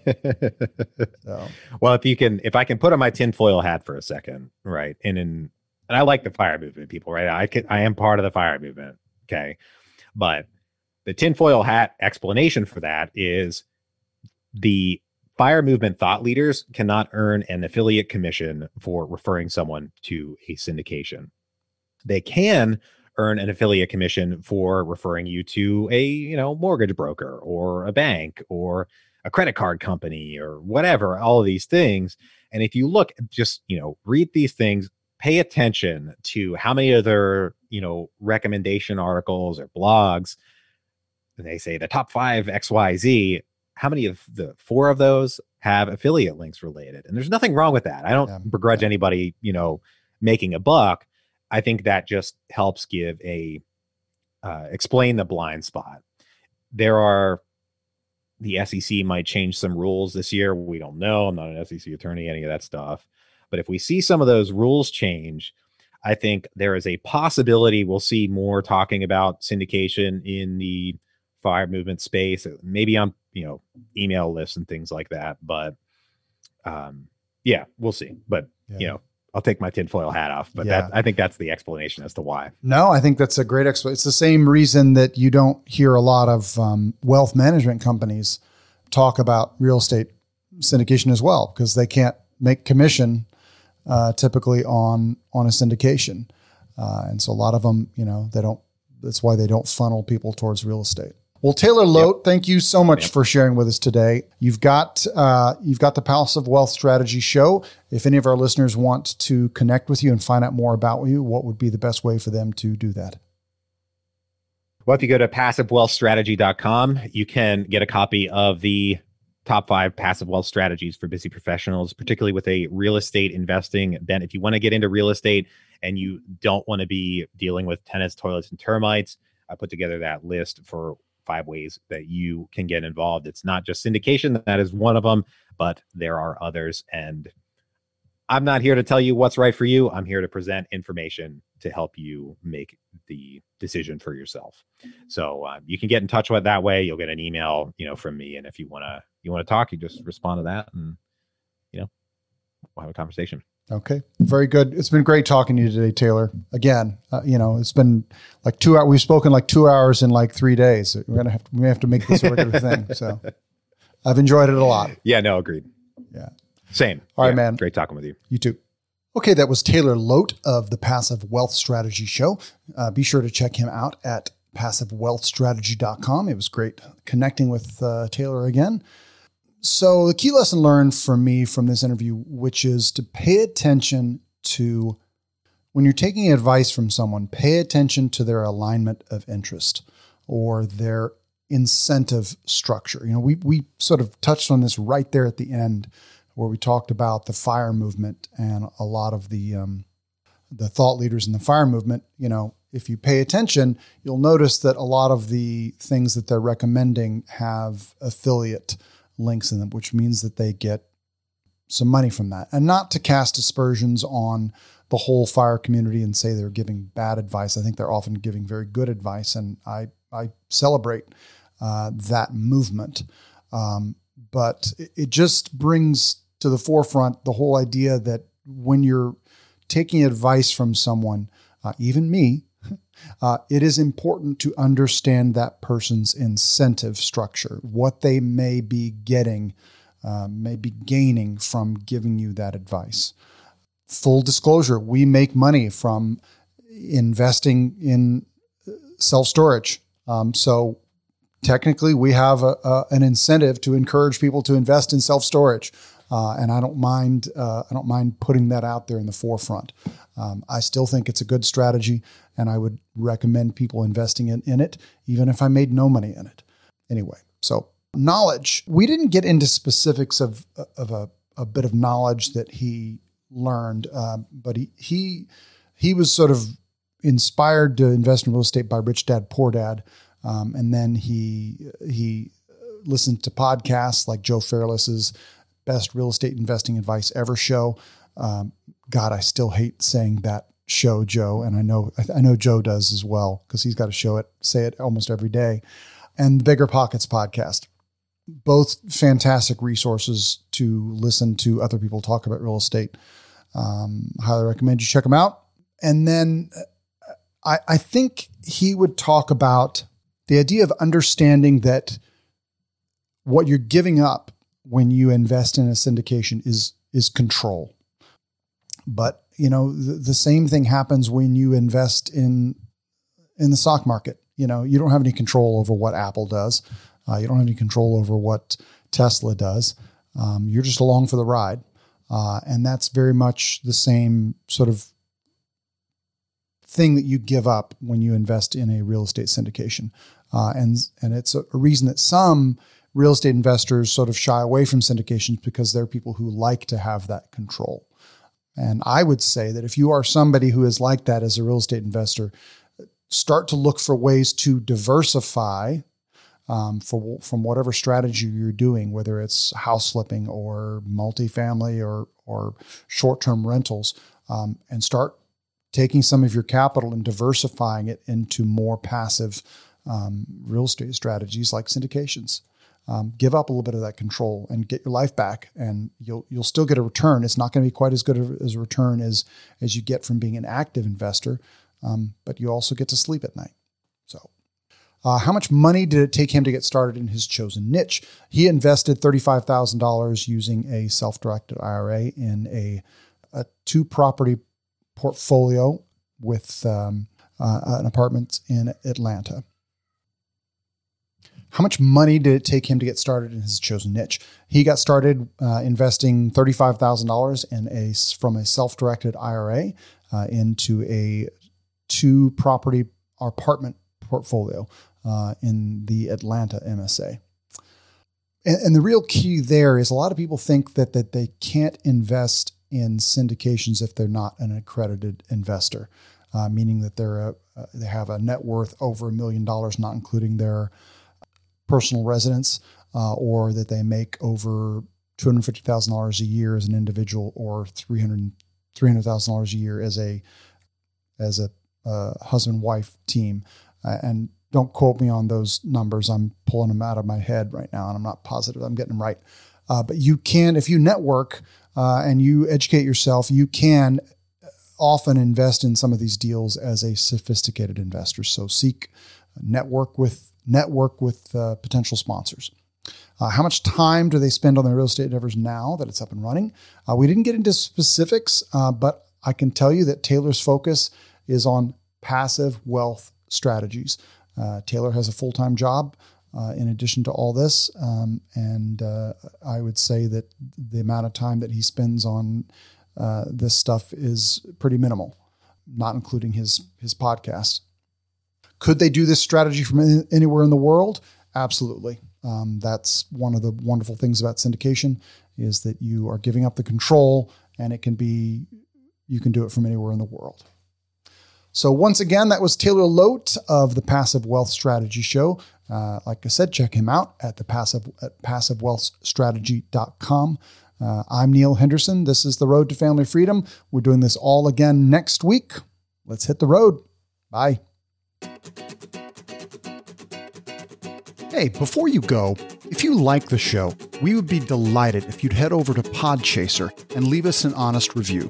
so. well, if you can, if I can put on my tinfoil hat for a second, right, and in, and I like the fire movement, people, right? I can, I am part of the fire movement, okay, but the tinfoil hat explanation for that is the fire movement thought leaders cannot earn an affiliate commission for referring someone to a syndication. They can earn an affiliate commission for referring you to a you know mortgage broker or a bank or a credit card company or whatever all of these things and if you look just you know read these things pay attention to how many other, you know recommendation articles or blogs they say the top five xyz how many of the four of those have affiliate links related and there's nothing wrong with that i don't yeah, begrudge yeah. anybody you know making a buck I think that just helps give a uh, explain the blind spot. There are the SEC might change some rules this year. We don't know. I'm not an SEC attorney, any of that stuff. But if we see some of those rules change, I think there is a possibility we'll see more talking about syndication in the fire movement space, maybe on you know email lists and things like that. But um, yeah, we'll see. But yeah. you know, I'll take my tinfoil hat off, but yeah. that, I think that's the explanation as to why. No, I think that's a great explanation. It's the same reason that you don't hear a lot of um, wealth management companies talk about real estate syndication as well, because they can't make commission uh, typically on on a syndication, uh, and so a lot of them, you know, they don't. That's why they don't funnel people towards real estate. Well, Taylor Loht, yep. thank you so much yep. for sharing with us today. You've got uh, you've got the Passive Wealth Strategy Show. If any of our listeners want to connect with you and find out more about you, what would be the best way for them to do that? Well, if you go to passivewealthstrategy.com, you can get a copy of the top five passive wealth strategies for busy professionals, particularly with a real estate investing bent. If you want to get into real estate and you don't want to be dealing with tenants, toilets, and termites, I put together that list for five ways that you can get involved. It's not just syndication, that is one of them, but there are others. And I'm not here to tell you what's right for you. I'm here to present information to help you make the decision for yourself. So uh, you can get in touch with that way. You'll get an email, you know, from me. And if you want to, you want to talk, you just respond to that and, you know, we'll have a conversation. Okay, very good. It's been great talking to you today, Taylor. Again, uh, you know, it's been like two hours. We've spoken like two hours in like three days. We're gonna have to, we have to make this a regular thing. So, I've enjoyed it a lot. Yeah, no, agreed. Yeah, same. All yeah, right, man. Great talking with you. You too. Okay, that was Taylor Loht of the Passive Wealth Strategy Show. Uh, be sure to check him out at passivewealthstrategy.com. It was great connecting with uh, Taylor again. So, the key lesson learned for me from this interview, which is to pay attention to when you're taking advice from someone, pay attention to their alignment of interest or their incentive structure. You know, we, we sort of touched on this right there at the end where we talked about the fire movement and a lot of the, um, the thought leaders in the fire movement. You know, if you pay attention, you'll notice that a lot of the things that they're recommending have affiliate links in them, which means that they get some money from that. And not to cast aspersions on the whole fire community and say they're giving bad advice. I think they're often giving very good advice, and I I celebrate uh, that movement. Um, but it, just brings to the forefront the whole idea that when you're taking advice from someone, uh, even me, uh, it is important to understand that person's incentive structure, what they may be getting, uh, may be gaining from giving you that advice. Full disclosure, we make money from investing in self storage. Um, so technically, we have a, a, an incentive to encourage people to invest in self storage. uh, and I don't mind. Uh, I don't mind putting that out there in the forefront. Um, I still think it's a good strategy, and I would recommend people investing in, in it, even if I made no money in it. Anyway, so knowledge. We didn't get into specifics of of a, a bit of knowledge that he learned, uh, but he he he was sort of inspired to invest in real estate by Rich Dad Poor Dad, um, and then he he listened to podcasts like Joe Fairless's Best Real Estate Investing Advice Ever show. Um, God, I still hate saying that show, Joe, and I know I know Joe does as well because he's got to show it, say it almost every day. And the Bigger Pockets podcast, both fantastic resources to listen to other people talk about real estate. Um, highly recommend you check them out. And then uh, I, I think he would talk about the idea of understanding that what you're giving up when you invest in a syndication is is control. But you know the, the same thing happens when you invest in in the stock market. You know you don't have any control over what Apple does. Uh, you don't have any control over what Tesla does. Um, you're just along for the ride, uh, and that's very much the same sort of thing that you give up when you invest in a real estate syndication. Uh, and and it's a, a, reason that some real estate investors sort of shy away from syndications because they're people who like to have that control. And I would say that if you are somebody who is like that as a real estate investor, start to look for ways to diversify um, for, from whatever strategy you're doing, whether it's house flipping or multifamily or, or short term rentals, um, and start taking some of your capital and diversifying it into more passive um, real estate strategies like syndications. Um, give up a little bit of that control and get your life back, and you'll you'll still get a return. It's not going to be quite as good as a return as as you get from being an active investor, um, but you also get to sleep at night. So. Uh, how much money did it take him to get started in his chosen niche? He invested $35,000 using a self directed IRA in a, a two property portfolio with um, uh, an apartment in Atlanta. How much money did it take him to get started in his chosen niche? He got started uh, investing thirty-five thousand dollars in a from a self-directed IRA uh, into a two-property apartment portfolio uh, in the Atlanta MSA. And, and, the real key there is a lot of people think that that they can't invest in syndications if they're not an accredited investor, uh, meaning that they're a, uh, they have a net worth over a million dollars, not including their personal residence, uh, or that they make over two hundred fifty thousand dollars a year as an individual, or three hundred three hundred thousand dollars a year as a as a uh, husband wife team. Uh, and don't quote me on those numbers. I'm pulling them out of my head right now, and I'm not positive I'm getting them right. Uh, but you can, if you network uh, and you educate yourself, you can often invest in some of these deals as a sophisticated investor. So seek network with network with uh, potential sponsors. Uh, how much time do they spend on their real estate endeavors now that it's up and running? Uh, we didn't get into specifics, uh, but I can tell you that Taylor's focus is on passive wealth strategies. Uh, Taylor has a full time job uh, in addition to all this, um, and I would say that the amount of time that he spends on this stuff is pretty minimal, not including his his podcast. Could they do this strategy from anywhere in the world? Absolutely. Um, that's one of the wonderful things about syndication is that you are giving up the control and it can be you can do it from anywhere in the world. So once again, that was Taylor Loht of the Passive Wealth Strategy Show. Uh, like I said, check him out at the passive at passivewealthstrategy.com. Uh, I'm Neil Henderson. This is the Road to Family Freedom. We're doing this all again next week. Let's hit the road. Bye. Hey, before you go, if you like the show, we would be delighted if you'd head over to Podchaser and leave us an honest review.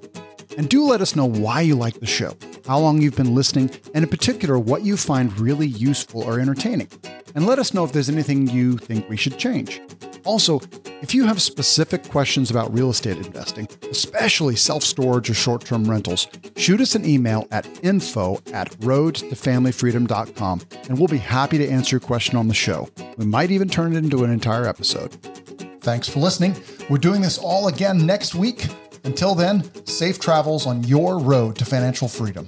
And do let us know why you like the show, how long you've been listening, and in particular, what you find really useful or entertaining. And let us know if there's anything you think we should change. Also, if you have specific questions about real estate investing, especially self storage or short term rentals, shoot us an email at info at roadtofamilyfreedom.com and we'll be happy to answer your question on the show. We might even turn it into an entire episode. Thanks for listening. We're doing this all again next week. Until then, safe travels on your road to financial freedom.